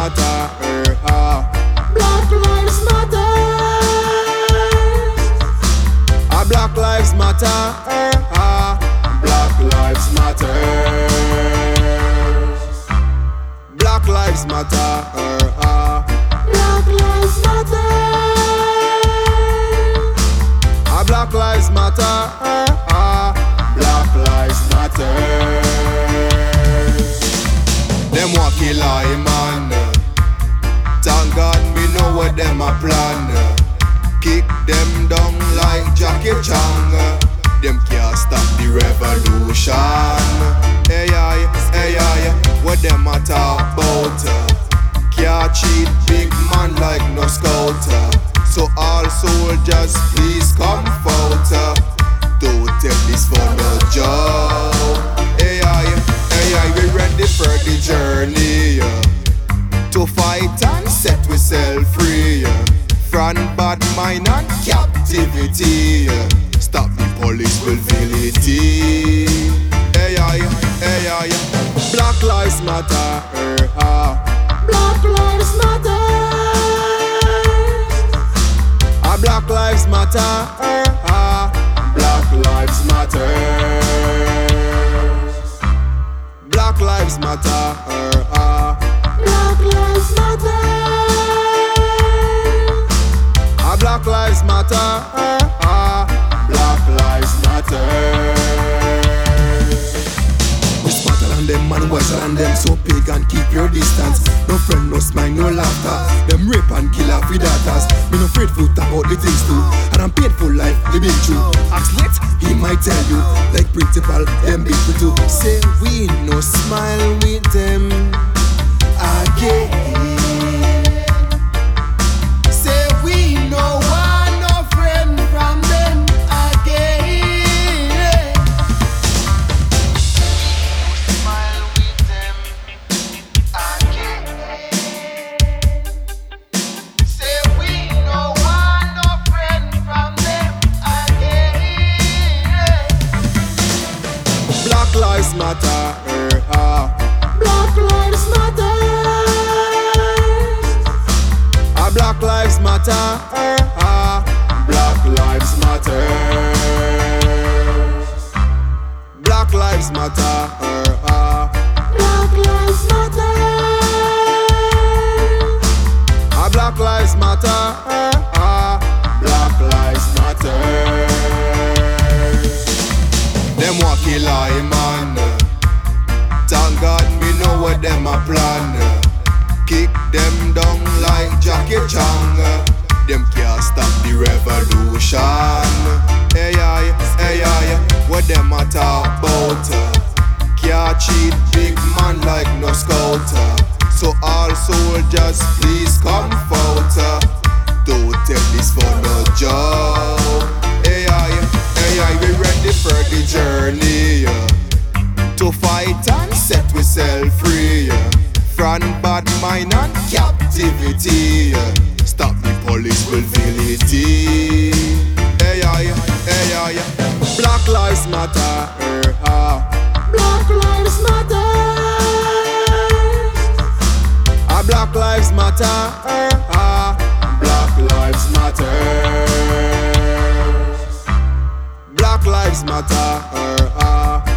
Matter. Ah. Black Lives Matter. Ah, Black Lives Matter. Ah. Black Lives Matter. Black Lives Matter. Ah. Black Lives Matter. Ah, Black Lives Matter. Black Lives Matter. Them want kill I man. What them a plan. Kick them down like Jackie Chan. Them can't stop the revolution. Hey hey aye, what them a talk about? Can't cheat big man like no scout. So all soldiers please bad mind and captivity. Stop the police brutality Hey aye, hey aye Black lives matter ah. Black Lives Matter. Black lives matter ah. Black lives matter Black lives matter Matter. Black Lives Matter. We smarter than them, man, wiser than them. So pagan, keep your distance. No friend, no smile, no laughter. Them rape and kill off with daughters. Me no afraid to talk about the things too. And I'm paid for life, been true. Ask let, he might tell you. Like principal, them we too. Say we no smile with them lives matter. Eh, ah. Black Lives Matter. Black lives matter. Eh, ah, Black lives matter. Black lives matter. Eh, ah, Black Lives Matter. Black lives matter. Ah. Black lives matter. Them want kill I them a plan. Kick them down like Jackie Chan. Them can't stop the revolution. Hey aye, hey aye, what them a talk about? Can't cheat big man like no scout. So all soldiers please come out. Don't take this for no joke. Hey aye, hey aye, we ready for the journey. To fight From bad mind and captivity. Stop the police brutality Hey aye, hey aye Black lives matter ah. Black Lives Matter. Ah, Black lives matter ah. Black lives matter Black lives matter ah.